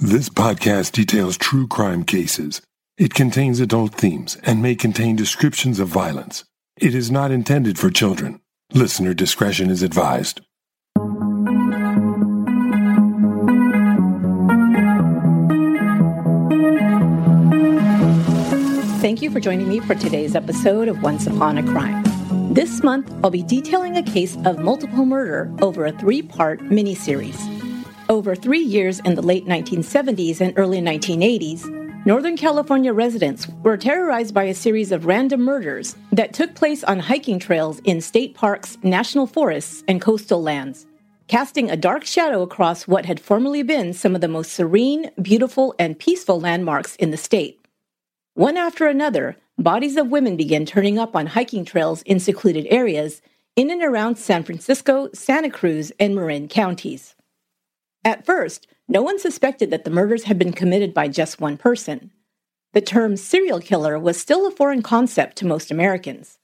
This podcast details true crime cases. It contains adult themes and may contain descriptions of violence. It is not intended for children. Listener discretion is advised. Thank you for joining me for today's episode of Once Upon a Crime. This month, I'll be detailing a case of multiple murder over a three part miniseries. Over three years in the late 1970s and early 1980s, Northern California residents were terrorized by a series of random murders that took place on hiking trails in state parks, national forests, and coastal lands, casting a dark shadow across what had formerly been some of the most serene, beautiful, and peaceful landmarks in the state. One after another, bodies of women began turning up on hiking trails in secluded areas in and around San Francisco, Santa Cruz, and Marin counties. At first, no one suspected that the murders had been committed by just one person. The term serial killer was still a foreign concept to most Americans.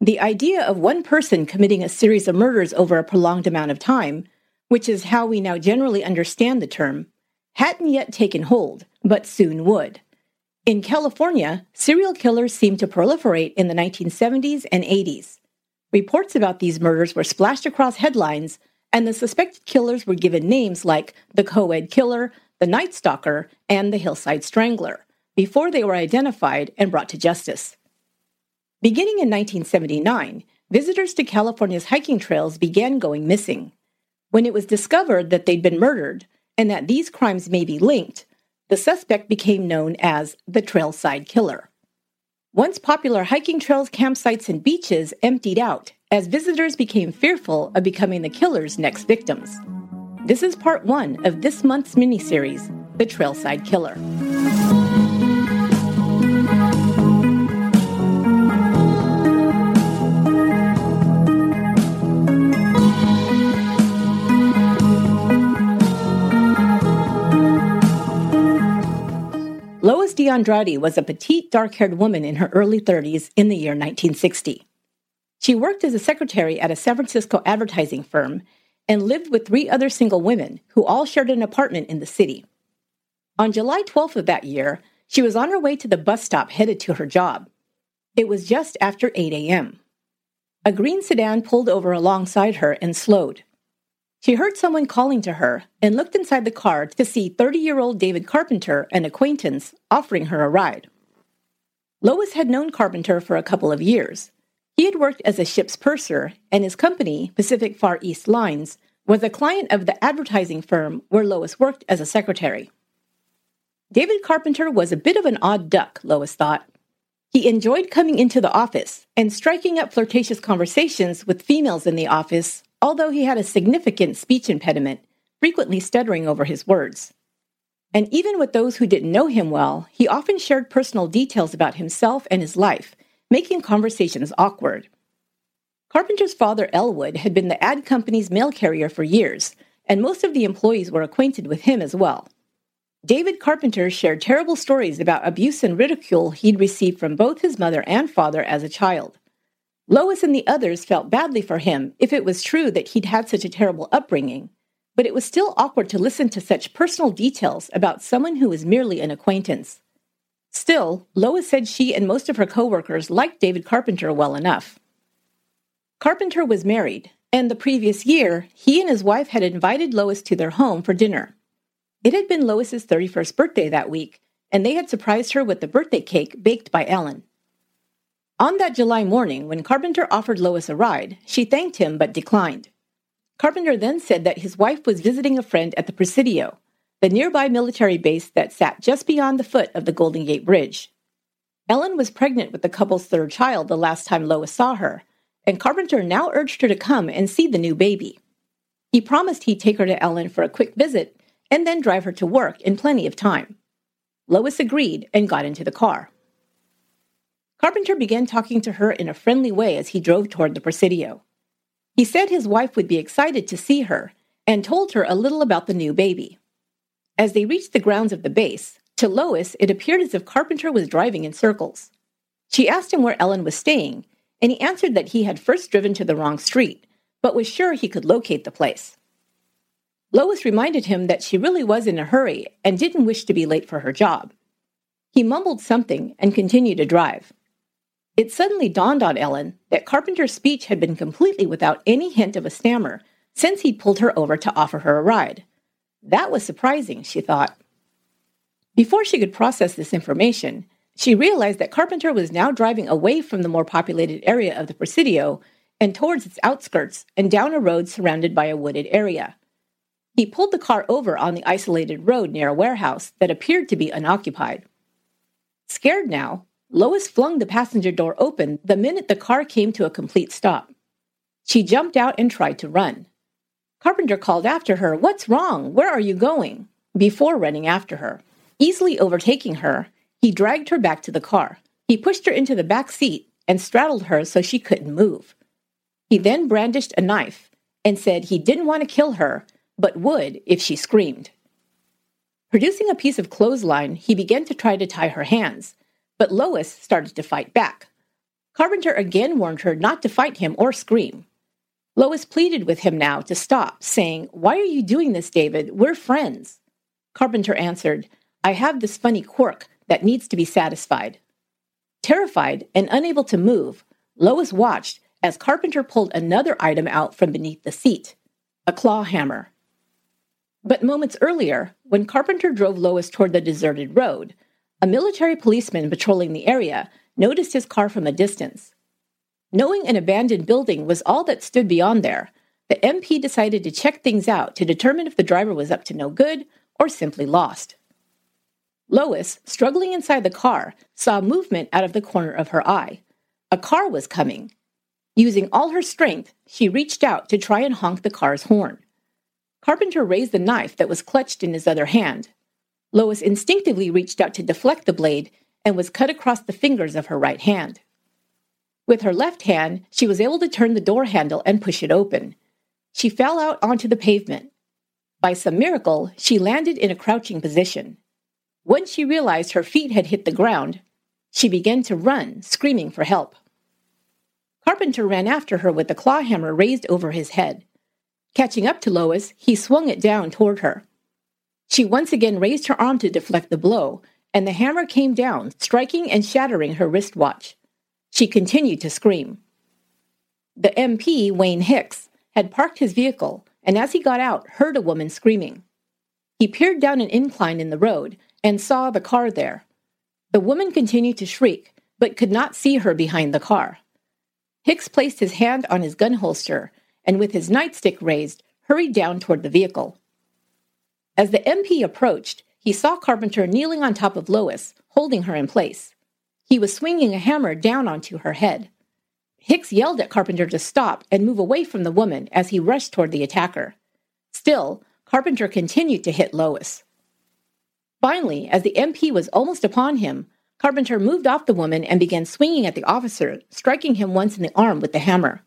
The idea of one person committing a series of murders over a prolonged amount of time, which is how we now generally understand the term, hadn't yet taken hold, but soon would. In California, serial killers seemed to proliferate in the 1970s and 80s. Reports about these murders were splashed across headlines and the suspected killers were given names like the Co-Ed Killer, the Night Stalker, and the Hillside Strangler before they were identified and brought to justice. Beginning in 1979, visitors to California's hiking trails began going missing. When it was discovered that they'd been murdered and that these crimes may be linked, the suspect became known as the Trailside Killer. Once popular hiking trails, campsites, and beaches emptied out as visitors became fearful of becoming the killer's next victims. This is part one of this month's miniseries, The Trailside Killer. Lois DeAndrade was a petite, dark haired woman in her early 30s in the year 1960. She worked as a secretary at a San Francisco advertising firm and lived with three other single women who all shared an apartment in the city. On July 12th of that year, she was on her way to the bus stop headed to her job. It was just after 8 a.m. A green sedan pulled over alongside her and slowed. She heard someone calling to her and looked inside the car to see 30 year old David Carpenter, an acquaintance, offering her a ride. Lois had known Carpenter for a couple of years, he had worked as a ship's purser, and his company, Pacific Far East Lines, was a client of the advertising firm where Lois worked as a secretary. David Carpenter was a bit of an odd duck, Lois thought. He enjoyed coming into the office and striking up flirtatious conversations with females in the office, although he had a significant speech impediment, frequently stuttering over his words. And even with those who didn't know him well, he often shared personal details about himself and his life, making conversations awkward. Carpenter's father, Elwood, had been the ad company's mail carrier for years, and most of the employees were acquainted with him as well. David Carpenter shared terrible stories about abuse and ridicule he'd received from both his mother and father as a child. Lois and the others felt badly for him if it was true that he'd had such a terrible upbringing, but it was still awkward to listen to such personal details about someone who was merely an acquaintance. Still, Lois said she and most of her coworkers liked David Carpenter well enough. Carpenter was married, and the previous year, he and his wife had invited Lois to their home for dinner. It had been Lois's 31st birthday that week, and they had surprised her with the birthday cake baked by Ellen. On that July morning, when Carpenter offered Lois a ride, she thanked him but declined. Carpenter then said that his wife was visiting a friend at the Presidio the nearby military base that sat just beyond the foot of the Golden Gate Bridge. Ellen was pregnant with the couple's third child the last time Lois saw her, and Carpenter now urged her to come and see the new baby. He promised he'd take her to Ellen for a quick visit and then drive her to work in plenty of time. Lois agreed and got into the car. Carpenter began talking to her in a friendly way as he drove toward the Presidio. He said his wife would be excited to see her and told her a little about the new baby. As they reached the grounds of the base, to Lois it appeared as if Carpenter was driving in circles. She asked him where Ellen was staying, and he answered that he had first driven to the wrong street, but was sure he could locate the place. Lois reminded him that she really was in a hurry and didn't wish to be late for her job. He mumbled something and continued to drive. It suddenly dawned on Ellen that Carpenter's speech had been completely without any hint of a stammer since he'd pulled her over to offer her a ride. That was surprising, she thought. Before she could process this information, she realized that Carpenter was now driving away from the more populated area of the Presidio and towards its outskirts and down a road surrounded by a wooded area. He pulled the car over on the isolated road near a warehouse that appeared to be unoccupied. Scared now, Lois flung the passenger door open the minute the car came to a complete stop. She jumped out and tried to run. Carpenter called after her, What's wrong? Where are you going? before running after her. Easily overtaking her, he dragged her back to the car. He pushed her into the back seat and straddled her so she couldn't move. He then brandished a knife and said he didn't want to kill her, but would if she screamed. Producing a piece of clothesline, he began to try to tie her hands, but Lois started to fight back. Carpenter again warned her not to fight him or scream. Lois pleaded with him now to stop, saying, Why are you doing this, David? We're friends. Carpenter answered, I have this funny quirk that needs to be satisfied. Terrified and unable to move, Lois watched as Carpenter pulled another item out from beneath the seat a claw hammer. But moments earlier, when Carpenter drove Lois toward the deserted road, a military policeman patrolling the area noticed his car from a distance. Knowing an abandoned building was all that stood beyond there, the MP decided to check things out to determine if the driver was up to no good or simply lost. Lois, struggling inside the car, saw movement out of the corner of her eye. A car was coming. Using all her strength, she reached out to try and honk the car's horn. Carpenter raised the knife that was clutched in his other hand. Lois instinctively reached out to deflect the blade and was cut across the fingers of her right hand. With her left hand, she was able to turn the door handle and push it open. She fell out onto the pavement. By some miracle, she landed in a crouching position. Once she realized her feet had hit the ground, she began to run, screaming for help. Carpenter ran after her with the claw hammer raised over his head. Catching up to Lois, he swung it down toward her. She once again raised her arm to deflect the blow, and the hammer came down, striking and shattering her wristwatch. She continued to scream. The MP, Wayne Hicks, had parked his vehicle, and as he got out, heard a woman screaming. He peered down an incline in the road and saw the car there. The woman continued to shriek, but could not see her behind the car. Hicks placed his hand on his gun holster and with his nightstick raised, hurried down toward the vehicle. As the MP approached, he saw Carpenter kneeling on top of Lois, holding her in place. He was swinging a hammer down onto her head. Hicks yelled at Carpenter to stop and move away from the woman as he rushed toward the attacker. Still, Carpenter continued to hit Lois. Finally, as the MP was almost upon him, Carpenter moved off the woman and began swinging at the officer, striking him once in the arm with the hammer.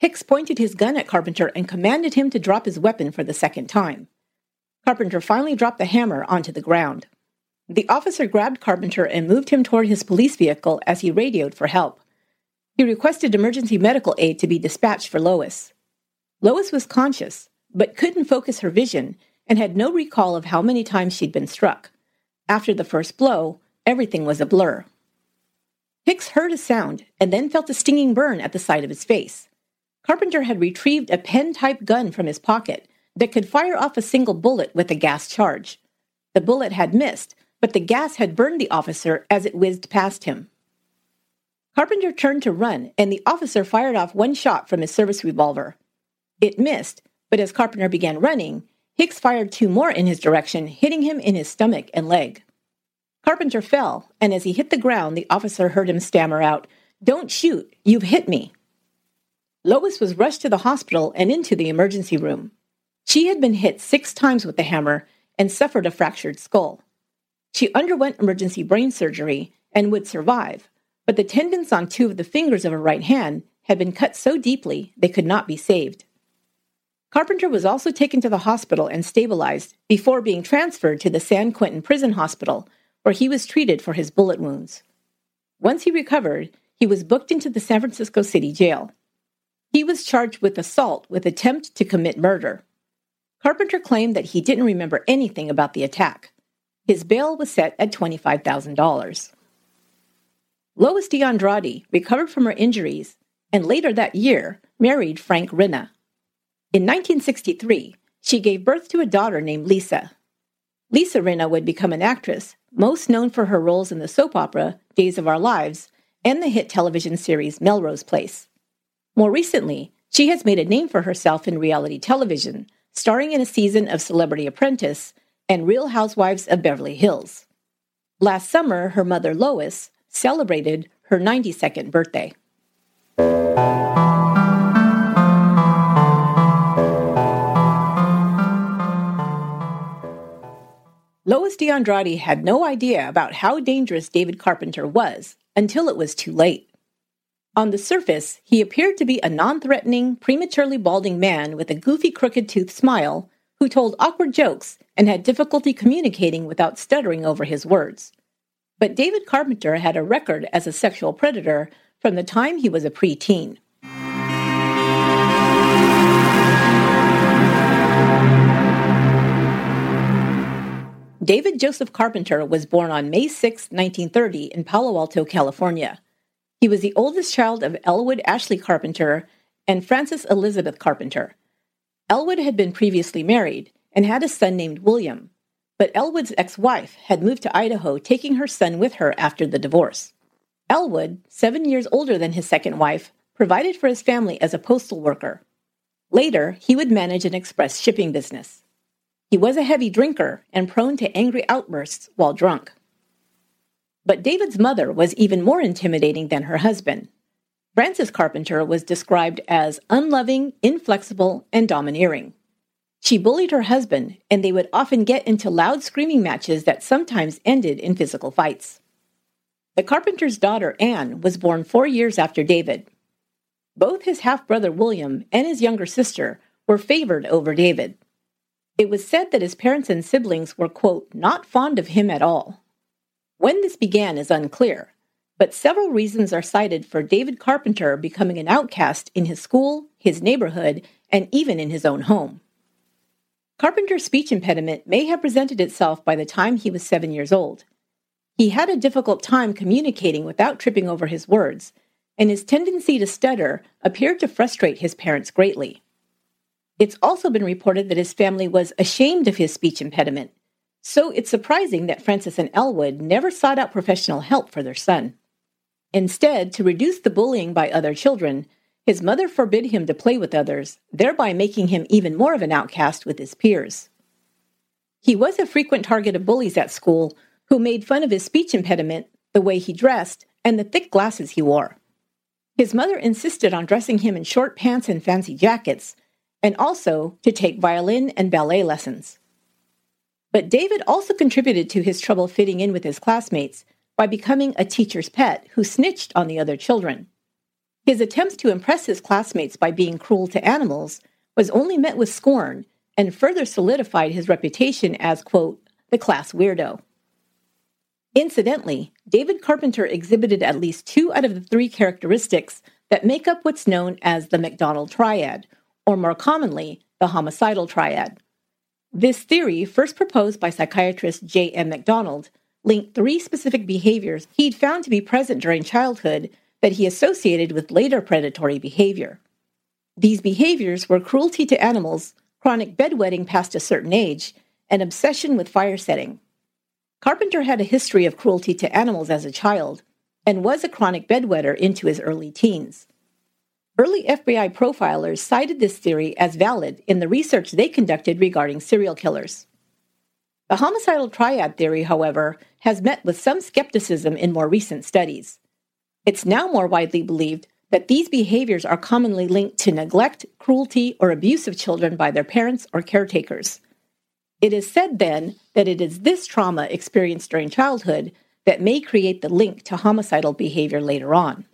Hicks pointed his gun at Carpenter and commanded him to drop his weapon for the second time. Carpenter finally dropped the hammer onto the ground. The officer grabbed Carpenter and moved him toward his police vehicle as he radioed for help. He requested emergency medical aid to be dispatched for Lois. Lois was conscious, but couldn't focus her vision and had no recall of how many times she'd been struck. After the first blow, everything was a blur. Hicks heard a sound and then felt a stinging burn at the side of his face. Carpenter had retrieved a pen type gun from his pocket that could fire off a single bullet with a gas charge. The bullet had missed, but the gas had burned the officer as it whizzed past him. Carpenter turned to run, and the officer fired off one shot from his service revolver. It missed, but as Carpenter began running, Hicks fired two more in his direction, hitting him in his stomach and leg. Carpenter fell, and as he hit the ground, the officer heard him stammer out, Don't shoot! You've hit me! Lois was rushed to the hospital and into the emergency room. She had been hit six times with the hammer and suffered a fractured skull. She underwent emergency brain surgery and would survive, but the tendons on two of the fingers of her right hand had been cut so deeply they could not be saved. Carpenter was also taken to the hospital and stabilized before being transferred to the San Quentin Prison Hospital, where he was treated for his bullet wounds. Once he recovered, he was booked into the San Francisco City Jail. He was charged with assault with attempt to commit murder. Carpenter claimed that he didn't remember anything about the attack. His bail was set at $25,000. Lois DeAndrade recovered from her injuries and later that year married Frank Rinna. In 1963, she gave birth to a daughter named Lisa. Lisa Rinna would become an actress, most known for her roles in the soap opera Days of Our Lives and the hit television series Melrose Place. More recently, she has made a name for herself in reality television, starring in a season of Celebrity Apprentice and Real Housewives of Beverly Hills. Last summer, her mother Lois celebrated her 92nd birthday. Lois DeAndrade had no idea about how dangerous David Carpenter was until it was too late. On the surface, he appeared to be a non threatening, prematurely balding man with a goofy, crooked toothed smile who told awkward jokes and had difficulty communicating without stuttering over his words. But David Carpenter had a record as a sexual predator from the time he was a preteen. David Joseph Carpenter was born on May 6, 1930, in Palo Alto, California. He was the oldest child of Elwood Ashley Carpenter and Frances Elizabeth Carpenter. Elwood had been previously married and had a son named William, but Elwood's ex wife had moved to Idaho, taking her son with her after the divorce. Elwood, seven years older than his second wife, provided for his family as a postal worker. Later, he would manage an express shipping business. He was a heavy drinker and prone to angry outbursts while drunk. But David's mother was even more intimidating than her husband. Frances Carpenter was described as unloving, inflexible, and domineering. She bullied her husband, and they would often get into loud screaming matches that sometimes ended in physical fights. The carpenter's daughter, Anne, was born four years after David. Both his half brother William and his younger sister were favored over David. It was said that his parents and siblings were, quote, not fond of him at all. When this began is unclear, but several reasons are cited for David Carpenter becoming an outcast in his school, his neighborhood, and even in his own home. Carpenter's speech impediment may have presented itself by the time he was seven years old. He had a difficult time communicating without tripping over his words, and his tendency to stutter appeared to frustrate his parents greatly. It's also been reported that his family was ashamed of his speech impediment, so it's surprising that Frances and Elwood never sought out professional help for their son. Instead, to reduce the bullying by other children, his mother forbid him to play with others, thereby making him even more of an outcast with his peers. He was a frequent target of bullies at school who made fun of his speech impediment, the way he dressed, and the thick glasses he wore. His mother insisted on dressing him in short pants and fancy jackets, and also to take violin and ballet lessons. But David also contributed to his trouble fitting in with his classmates by becoming a teacher's pet who snitched on the other children. His attempts to impress his classmates by being cruel to animals was only met with scorn and further solidified his reputation as, quote, the class weirdo. Incidentally, David Carpenter exhibited at least two out of the three characteristics that make up what's known as the McDonald triad, or more commonly, the homicidal triad. This theory, first proposed by psychiatrist J. M. McDonald, linked three specific behaviors he'd found to be present during childhood that he associated with later predatory behavior. These behaviors were cruelty to animals, chronic bedwetting past a certain age, and obsession with fire setting. Carpenter had a history of cruelty to animals as a child and was a chronic bedwetter into his early teens. Early FBI profilers cited this theory as valid in the research they conducted regarding serial killers. The homicidal triad theory, however, has met with some skepticism in more recent studies. It's now more widely believed that these behaviors are commonly linked to neglect, cruelty, or abuse of children by their parents or caretakers. It is said then that it is this trauma experienced during childhood that may create the link to homicidal behavior later on.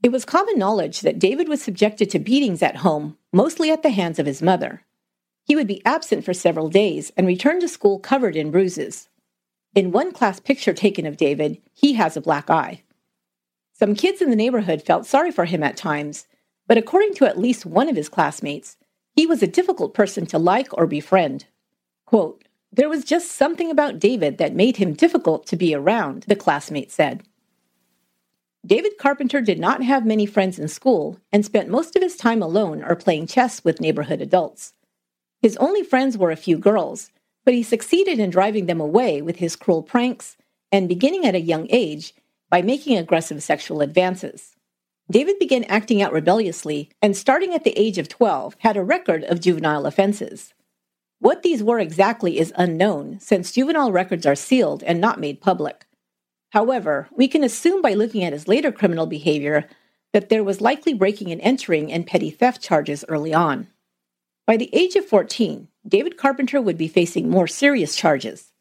It was common knowledge that David was subjected to beatings at home, mostly at the hands of his mother. He would be absent for several days and return to school covered in bruises. In one class picture taken of David, he has a black eye. Some kids in the neighborhood felt sorry for him at times, but according to at least one of his classmates, he was a difficult person to like or befriend. Quote, there was just something about David that made him difficult to be around, the classmate said. David Carpenter did not have many friends in school and spent most of his time alone or playing chess with neighborhood adults. His only friends were a few girls, but he succeeded in driving them away with his cruel pranks and beginning at a young age by making aggressive sexual advances. David began acting out rebelliously and, starting at the age of 12, had a record of juvenile offenses. What these were exactly is unknown, since juvenile records are sealed and not made public. However, we can assume by looking at his later criminal behavior that there was likely breaking and entering and petty theft charges early on. By the age of 14, David Carpenter would be facing more serious charges.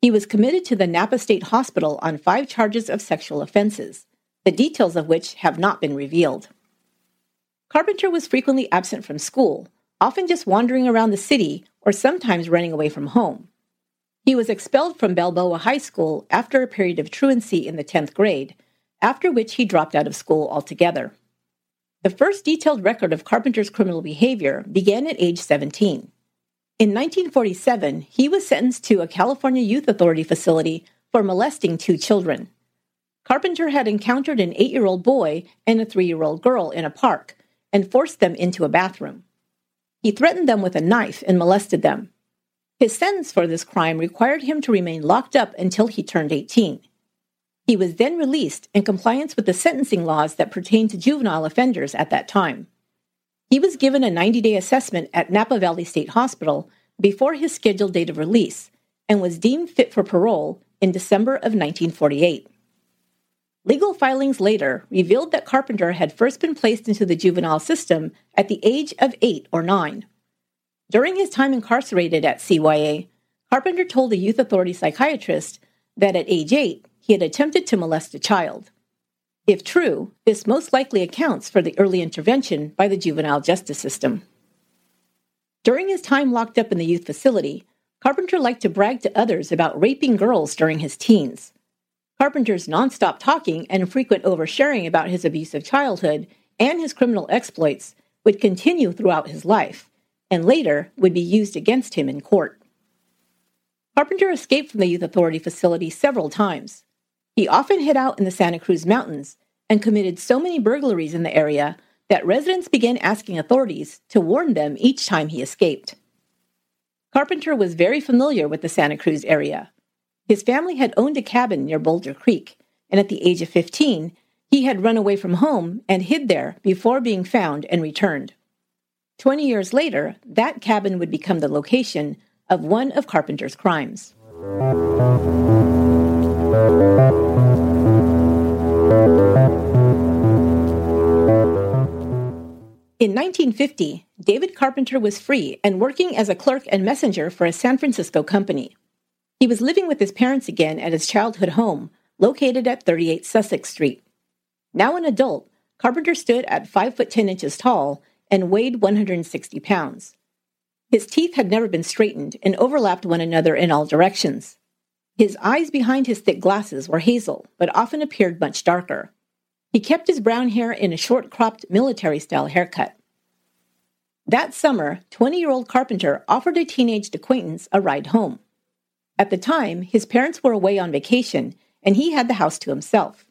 He was committed to the Napa State Hospital on five charges of sexual offenses, the details of which have not been revealed. Carpenter was frequently absent from school, often just wandering around the city or sometimes running away from home. He was expelled from Balboa High School after a period of truancy in the 10th grade, after which he dropped out of school altogether. The first detailed record of Carpenter's criminal behavior began at age 17. In 1947, he was sentenced to a California Youth Authority facility for molesting two children. Carpenter had encountered an eight year old boy and a three year old girl in a park and forced them into a bathroom. He threatened them with a knife and molested them. His sentence for this crime required him to remain locked up until he turned 18. He was then released in compliance with the sentencing laws that pertained to juvenile offenders at that time. He was given a 90 day assessment at Napa Valley State Hospital before his scheduled date of release and was deemed fit for parole in December of 1948. Legal filings later revealed that Carpenter had first been placed into the juvenile system at the age of eight or nine. During his time incarcerated at CYA, Carpenter told a youth authority psychiatrist that at age eight, he had attempted to molest a child. If true, this most likely accounts for the early intervention by the juvenile justice system. During his time locked up in the youth facility, Carpenter liked to brag to others about raping girls during his teens. Carpenter's nonstop talking and frequent oversharing about his abusive childhood and his criminal exploits would continue throughout his life and later would be used against him in court. Carpenter escaped from the Youth Authority facility several times. He often hid out in the Santa Cruz Mountains and committed so many burglaries in the area that residents began asking authorities to warn them each time he escaped. Carpenter was very familiar with the Santa Cruz area. His family had owned a cabin near Boulder Creek, and at the age of 15, he had run away from home and hid there before being found and returned. Twenty years later, that cabin would become the location of one of Carpenter's crimes. In 1950, David Carpenter was free and working as a clerk and messenger for a San Francisco company. He was living with his parents again at his childhood home, located at 38 Sussex Street. Now an adult, Carpenter stood at 5 foot 10 inches tall and weighed 160 pounds. His teeth had never been straightened and overlapped one another in all directions. His eyes behind his thick glasses were hazel, but often appeared much darker. He kept his brown hair in a short cropped military style haircut. That summer, 20 year old Carpenter offered a teenage acquaintance a ride home. At the time, his parents were away on vacation, and he had the house to himself.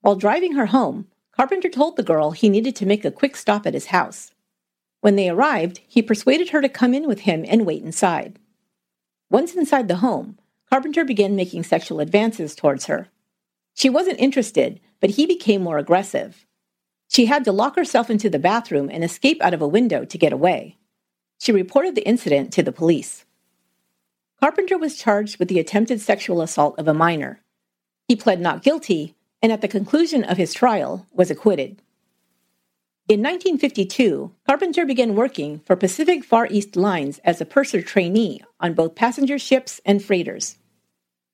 While driving her home, Carpenter told the girl he needed to make a quick stop at his house. When they arrived, he persuaded her to come in with him and wait inside. Once inside the home, Carpenter began making sexual advances towards her. She wasn't interested, but he became more aggressive. She had to lock herself into the bathroom and escape out of a window to get away. She reported the incident to the police. Carpenter was charged with the attempted sexual assault of a minor. He pled not guilty and at the conclusion of his trial was acquitted. In 1952, Carpenter began working for Pacific Far East Lines as a purser trainee on both passenger ships and freighters.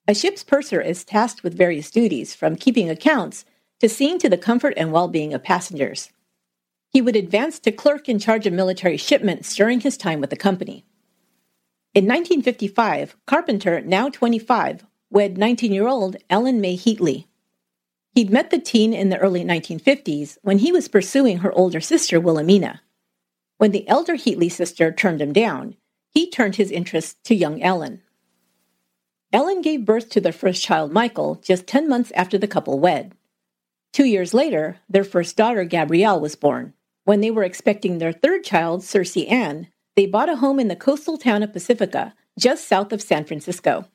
A ship's purser is tasked with various duties, from keeping accounts to seeing to the comfort and well being of passengers. He would advance to clerk in charge of military shipments during his time with the company. In 1955, Carpenter, now 25, wed 19 year old Ellen May Heatley. He'd met the teen in the early 1950s when he was pursuing her older sister, Wilhelmina. When the elder Heatley sister turned him down, he turned his interest to young Ellen. Ellen gave birth to their first child, Michael, just 10 months after the couple wed. Two years later, their first daughter, Gabrielle, was born. When they were expecting their third child, Circe Ann, they bought a home in the coastal town of Pacifica, just south of San Francisco.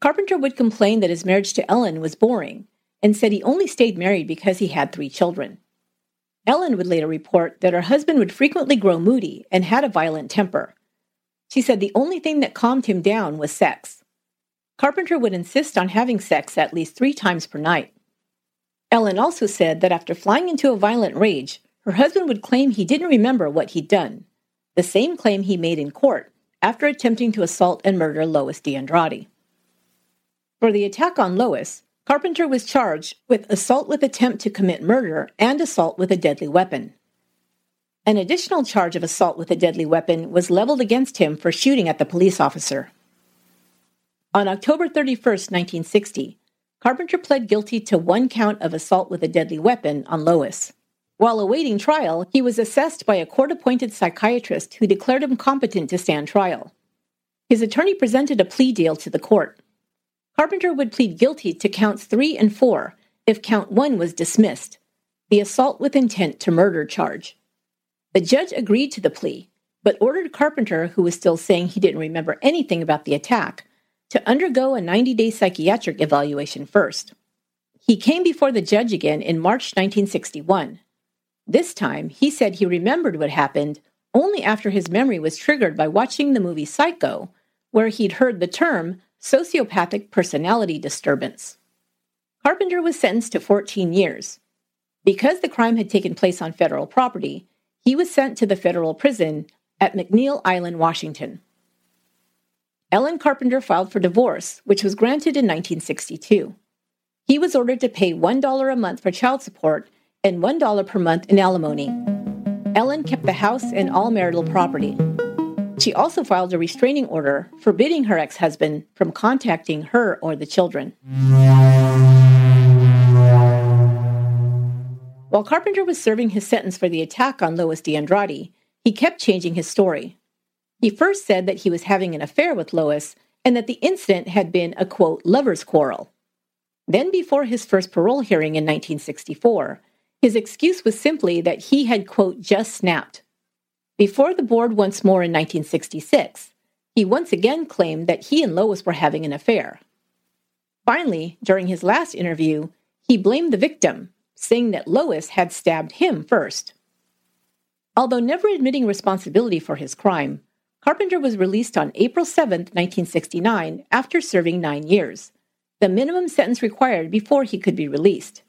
Carpenter would complain that his marriage to Ellen was boring and said he only stayed married because he had three children. Ellen would later report that her husband would frequently grow moody and had a violent temper. She said the only thing that calmed him down was sex. Carpenter would insist on having sex at least three times per night. Ellen also said that after flying into a violent rage, her husband would claim he didn't remember what he'd done, the same claim he made in court after attempting to assault and murder Lois DeAndrade. For the attack on Lois, Carpenter was charged with assault with attempt to commit murder and assault with a deadly weapon. An additional charge of assault with a deadly weapon was leveled against him for shooting at the police officer. On October 31, 1960, Carpenter pled guilty to one count of assault with a deadly weapon on Lois. While awaiting trial, he was assessed by a court appointed psychiatrist who declared him competent to stand trial. His attorney presented a plea deal to the court. Carpenter would plead guilty to counts three and four if count one was dismissed, the assault with intent to murder charge. The judge agreed to the plea, but ordered Carpenter, who was still saying he didn't remember anything about the attack, to undergo a 90 day psychiatric evaluation first. He came before the judge again in March 1961. This time, he said he remembered what happened only after his memory was triggered by watching the movie Psycho, where he'd heard the term sociopathic personality disturbance. Carpenter was sentenced to 14 years. Because the crime had taken place on federal property, he was sent to the federal prison at McNeil Island, Washington. Ellen Carpenter filed for divorce, which was granted in 1962. He was ordered to pay $1 a month for child support and $1 per month in alimony. Ellen kept the house and all marital property. She also filed a restraining order forbidding her ex husband from contacting her or the children. While Carpenter was serving his sentence for the attack on Lois DeAndrade, he kept changing his story. He first said that he was having an affair with Lois and that the incident had been a quote, lover's quarrel. Then, before his first parole hearing in 1964, his excuse was simply that he had, quote, just snapped. Before the board once more in 1966, he once again claimed that he and Lois were having an affair. Finally, during his last interview, he blamed the victim, saying that Lois had stabbed him first. Although never admitting responsibility for his crime, Carpenter was released on April 7, 1969, after serving nine years, the minimum sentence required before he could be released.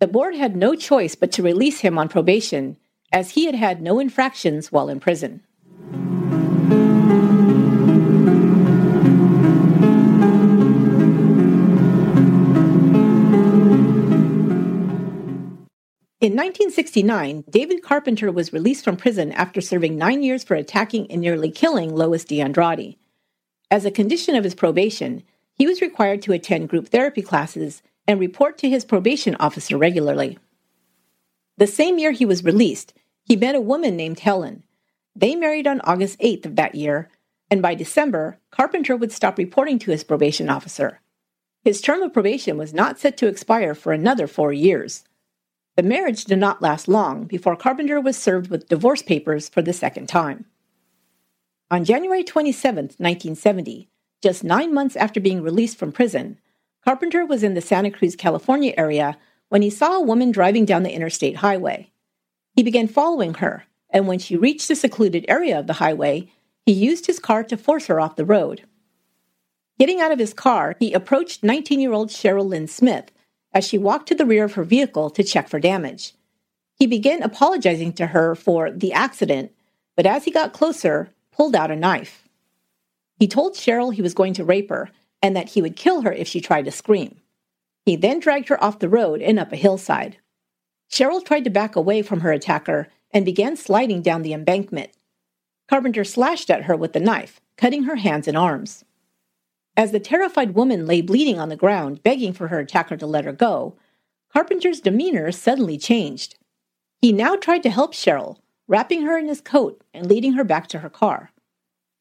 The board had no choice but to release him on probation, as he had had no infractions while in prison. In 1969, David Carpenter was released from prison after serving nine years for attacking and nearly killing Lois DeAndrade. As a condition of his probation, he was required to attend group therapy classes and report to his probation officer regularly. The same year he was released, he met a woman named Helen. They married on August 8th of that year, and by December, Carpenter would stop reporting to his probation officer. His term of probation was not set to expire for another four years. The marriage did not last long before Carpenter was served with divorce papers for the second time. On January 27, 1970, just nine months after being released from prison, Carpenter was in the Santa Cruz, California area when he saw a woman driving down the interstate highway. He began following her, and when she reached the secluded area of the highway, he used his car to force her off the road. Getting out of his car, he approached 19 year old Cheryl Lynn Smith as she walked to the rear of her vehicle to check for damage. He began apologizing to her for the accident, but as he got closer, pulled out a knife. He told Cheryl he was going to rape her and that he would kill her if she tried to scream. He then dragged her off the road and up a hillside. Cheryl tried to back away from her attacker and began sliding down the embankment. Carpenter slashed at her with the knife, cutting her hands and arms. As the terrified woman lay bleeding on the ground, begging for her attacker to let her go, Carpenter's demeanor suddenly changed. He now tried to help Cheryl, wrapping her in his coat and leading her back to her car.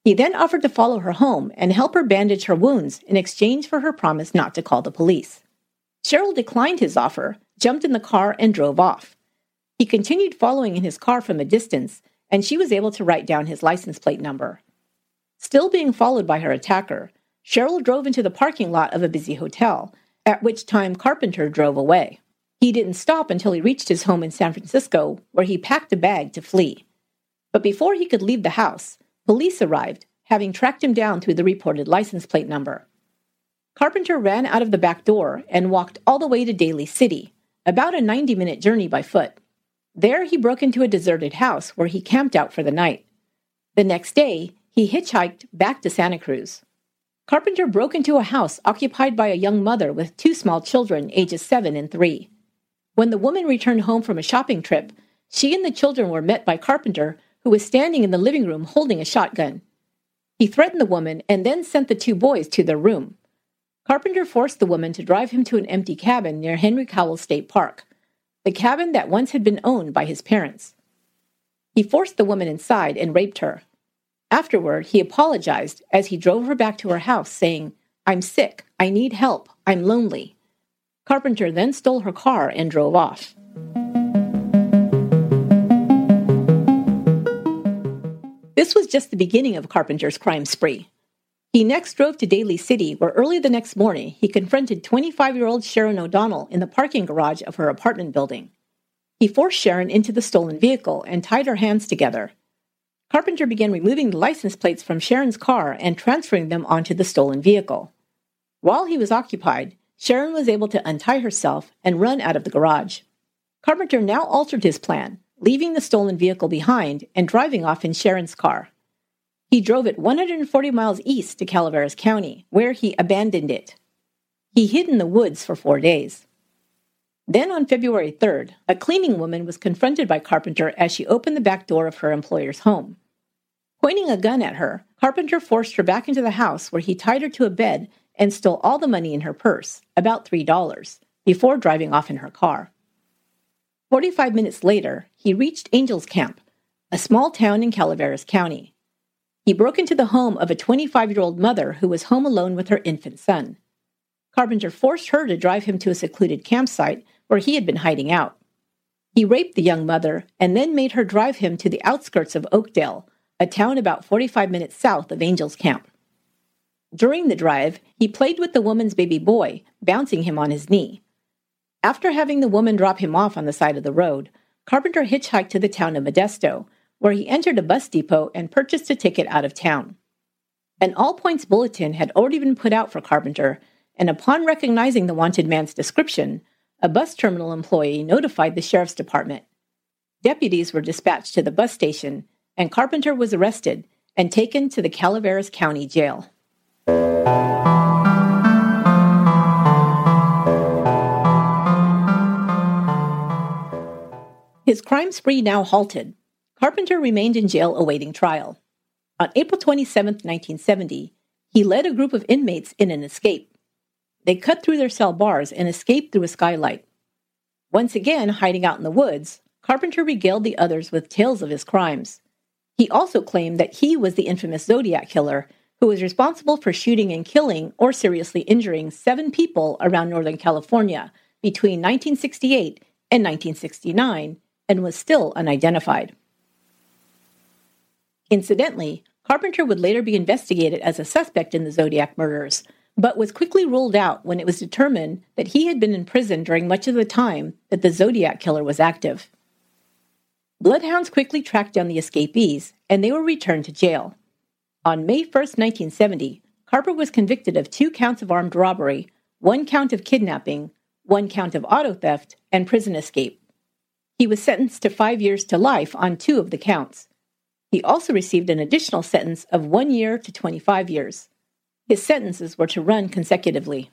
He then offered to follow her home and help her bandage her wounds in exchange for her promise not to call the police. Cheryl declined his offer, jumped in the car, and drove off. He continued following in his car from a distance, and she was able to write down his license plate number. Still being followed by her attacker, Cheryl drove into the parking lot of a busy hotel, at which time Carpenter drove away. He didn't stop until he reached his home in San Francisco, where he packed a bag to flee. But before he could leave the house, police arrived, having tracked him down through the reported license plate number. Carpenter ran out of the back door and walked all the way to Daly City, about a 90 minute journey by foot. There, he broke into a deserted house where he camped out for the night. The next day, he hitchhiked back to Santa Cruz. Carpenter broke into a house occupied by a young mother with two small children, ages seven and three. When the woman returned home from a shopping trip, she and the children were met by Carpenter, who was standing in the living room holding a shotgun. He threatened the woman and then sent the two boys to their room. Carpenter forced the woman to drive him to an empty cabin near Henry Cowell State Park, the cabin that once had been owned by his parents. He forced the woman inside and raped her. Afterward, he apologized as he drove her back to her house, saying, I'm sick, I need help, I'm lonely. Carpenter then stole her car and drove off. This was just the beginning of Carpenter's crime spree. He next drove to Daly City, where early the next morning he confronted 25 year old Sharon O'Donnell in the parking garage of her apartment building. He forced Sharon into the stolen vehicle and tied her hands together. Carpenter began removing the license plates from Sharon's car and transferring them onto the stolen vehicle. While he was occupied, Sharon was able to untie herself and run out of the garage. Carpenter now altered his plan, leaving the stolen vehicle behind and driving off in Sharon's car. He drove it 140 miles east to Calaveras County, where he abandoned it. He hid in the woods for four days. Then on February 3rd, a cleaning woman was confronted by Carpenter as she opened the back door of her employer's home. Pointing a gun at her, Carpenter forced her back into the house where he tied her to a bed and stole all the money in her purse, about $3, before driving off in her car. 45 minutes later, he reached Angels Camp, a small town in Calaveras County. He broke into the home of a 25 year old mother who was home alone with her infant son. Carpenter forced her to drive him to a secluded campsite where he had been hiding out. He raped the young mother and then made her drive him to the outskirts of Oakdale, a town about 45 minutes south of Angels Camp. During the drive, he played with the woman's baby boy, bouncing him on his knee. After having the woman drop him off on the side of the road, Carpenter hitchhiked to the town of Modesto, where he entered a bus depot and purchased a ticket out of town. An all points bulletin had already been put out for Carpenter, and upon recognizing the wanted man's description, a bus terminal employee notified the sheriff's department. Deputies were dispatched to the bus station, and Carpenter was arrested and taken to the Calaveras County Jail. His crime spree now halted. Carpenter remained in jail awaiting trial. On April 27, 1970, he led a group of inmates in an escape. They cut through their cell bars and escaped through a skylight. Once again, hiding out in the woods, Carpenter regaled the others with tales of his crimes. He also claimed that he was the infamous Zodiac killer who was responsible for shooting and killing or seriously injuring seven people around Northern California between 1968 and 1969 and was still unidentified. Incidentally, Carpenter would later be investigated as a suspect in the Zodiac murders, but was quickly ruled out when it was determined that he had been in prison during much of the time that the Zodiac killer was active. Bloodhounds quickly tracked down the escapees, and they were returned to jail. On May 1, 1970, Carper was convicted of two counts of armed robbery, one count of kidnapping, one count of auto theft, and prison escape. He was sentenced to five years to life on two of the counts. He also received an additional sentence of one year to 25 years. His sentences were to run consecutively.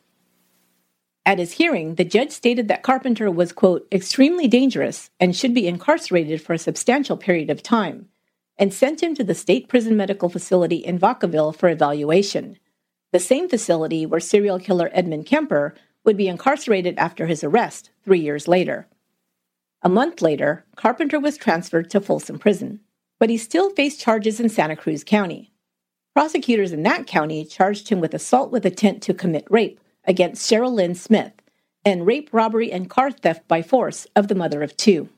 At his hearing, the judge stated that Carpenter was, quote, extremely dangerous and should be incarcerated for a substantial period of time, and sent him to the State Prison Medical Facility in Vacaville for evaluation, the same facility where serial killer Edmund Kemper would be incarcerated after his arrest three years later. A month later, Carpenter was transferred to Folsom Prison, but he still faced charges in Santa Cruz County. Prosecutors in that county charged him with assault with intent to commit rape against Cheryl Lynn Smith and rape, robbery, and car theft by force of the mother of two.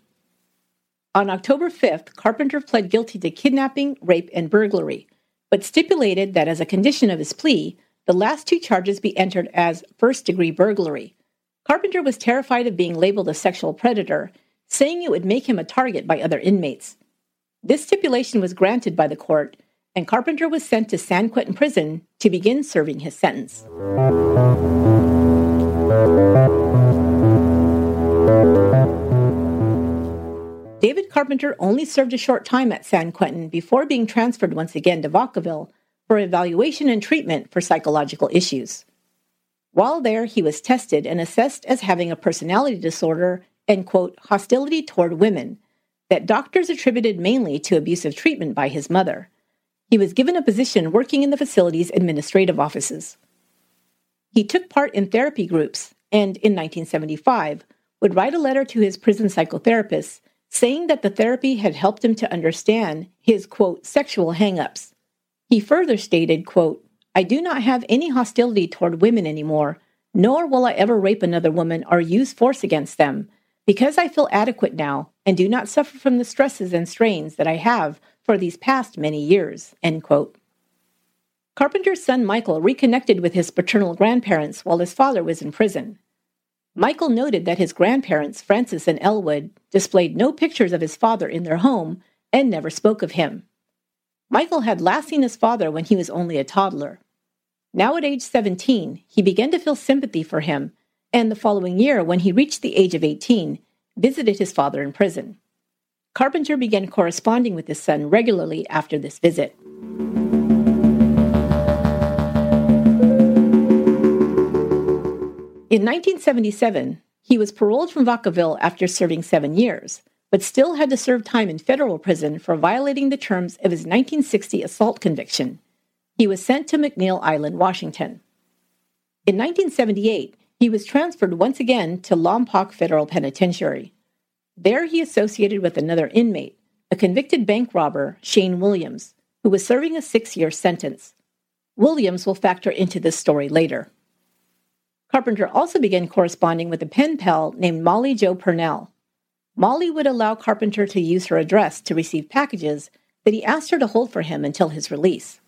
On October 5th, Carpenter pled guilty to kidnapping, rape, and burglary, but stipulated that as a condition of his plea, the last two charges be entered as first degree burglary. Carpenter was terrified of being labeled a sexual predator, saying it would make him a target by other inmates. This stipulation was granted by the court, and Carpenter was sent to San Quentin Prison to begin serving his sentence. David Carpenter only served a short time at San Quentin before being transferred once again to Vacaville for evaluation and treatment for psychological issues. While there, he was tested and assessed as having a personality disorder and, quote, hostility toward women that doctors attributed mainly to abusive treatment by his mother. He was given a position working in the facility's administrative offices. He took part in therapy groups and, in 1975, would write a letter to his prison psychotherapist saying that the therapy had helped him to understand his, quote, sexual hangups. He further stated, quote, I do not have any hostility toward women anymore, nor will I ever rape another woman or use force against them, because I feel adequate now and do not suffer from the stresses and strains that I have for these past many years, end quote. Carpenter's son Michael reconnected with his paternal grandparents while his father was in prison. Michael noted that his grandparents, Frances and Elwood, displayed no pictures of his father in their home and never spoke of him. Michael had last seen his father when he was only a toddler. Now at age 17, he began to feel sympathy for him, and the following year, when he reached the age of 18, visited his father in prison. Carpenter began corresponding with his son regularly after this visit. In 1977, he was paroled from Vacaville after serving seven years, but still had to serve time in federal prison for violating the terms of his 1960 assault conviction. He was sent to McNeil Island, Washington. In 1978, he was transferred once again to Lompoc Federal Penitentiary. There he associated with another inmate, a convicted bank robber, Shane Williams, who was serving a six year sentence. Williams will factor into this story later. Carpenter also began corresponding with a pen pal named Molly Jo Purnell. Molly would allow Carpenter to use her address to receive packages that he asked her to hold for him until his release.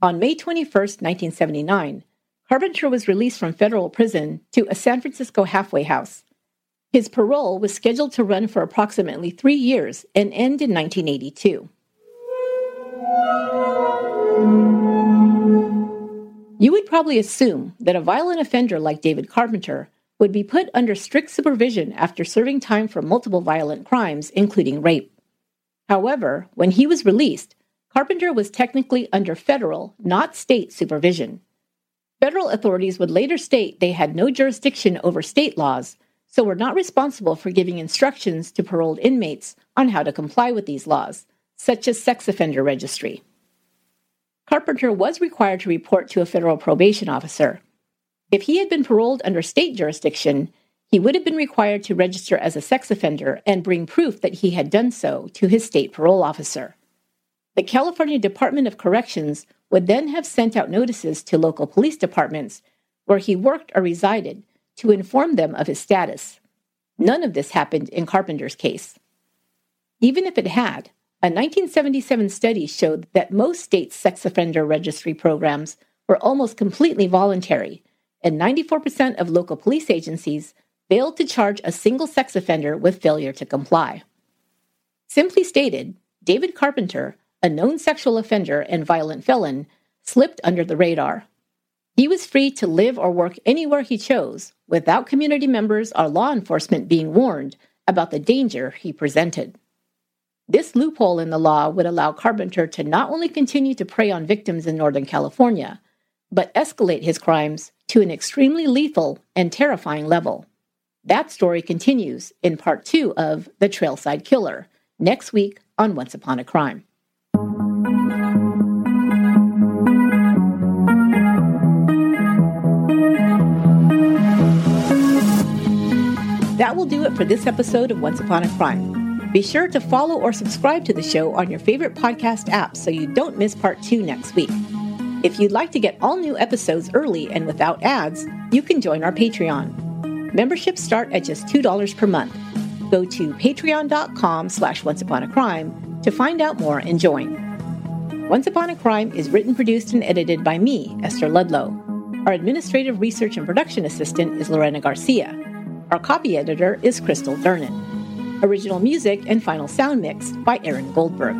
On May 21, 1979, Carpenter was released from federal prison to a San Francisco halfway house. His parole was scheduled to run for approximately three years and end in 1982. You would probably assume that a violent offender like David Carpenter would be put under strict supervision after serving time for multiple violent crimes, including rape. However, when he was released, Carpenter was technically under federal, not state supervision. Federal authorities would later state they had no jurisdiction over state laws, so were not responsible for giving instructions to paroled inmates on how to comply with these laws, such as sex offender registry. Carpenter was required to report to a federal probation officer. If he had been paroled under state jurisdiction, he would have been required to register as a sex offender and bring proof that he had done so to his state parole officer. The California Department of Corrections would then have sent out notices to local police departments where he worked or resided to inform them of his status. None of this happened in Carpenter's case. Even if it had, a 1977 study showed that most states' sex offender registry programs were almost completely voluntary, and 94% of local police agencies failed to charge a single sex offender with failure to comply. Simply stated, David Carpenter, a known sexual offender and violent felon, slipped under the radar. He was free to live or work anywhere he chose without community members or law enforcement being warned about the danger he presented. This loophole in the law would allow Carpenter to not only continue to prey on victims in Northern California, but escalate his crimes to an extremely lethal and terrifying level. That story continues in part two of The Trailside Killer next week on Once Upon a Crime. That will do it for this episode of Once Upon a Crime. Be sure to follow or subscribe to the show on your favorite podcast app so you don't miss part two next week. If you'd like to get all new episodes early and without ads, you can join our Patreon. Memberships start at just $2 per month. Go to patreon.com slash onceuponacrime to find out more and join. Once Upon a Crime is written, produced, and edited by me, Esther Ludlow. Our administrative research and production assistant is Lorena Garcia. Our copy editor is Crystal Durnan. Original music and final sound mix by Aaron Goldberg.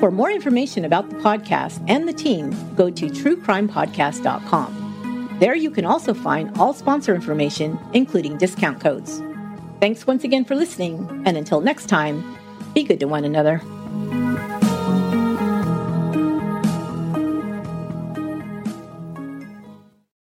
For more information about the podcast and the team, go to truecrimepodcast.com. There you can also find all sponsor information, including discount codes. Thanks once again for listening, and until next time, be good to one another.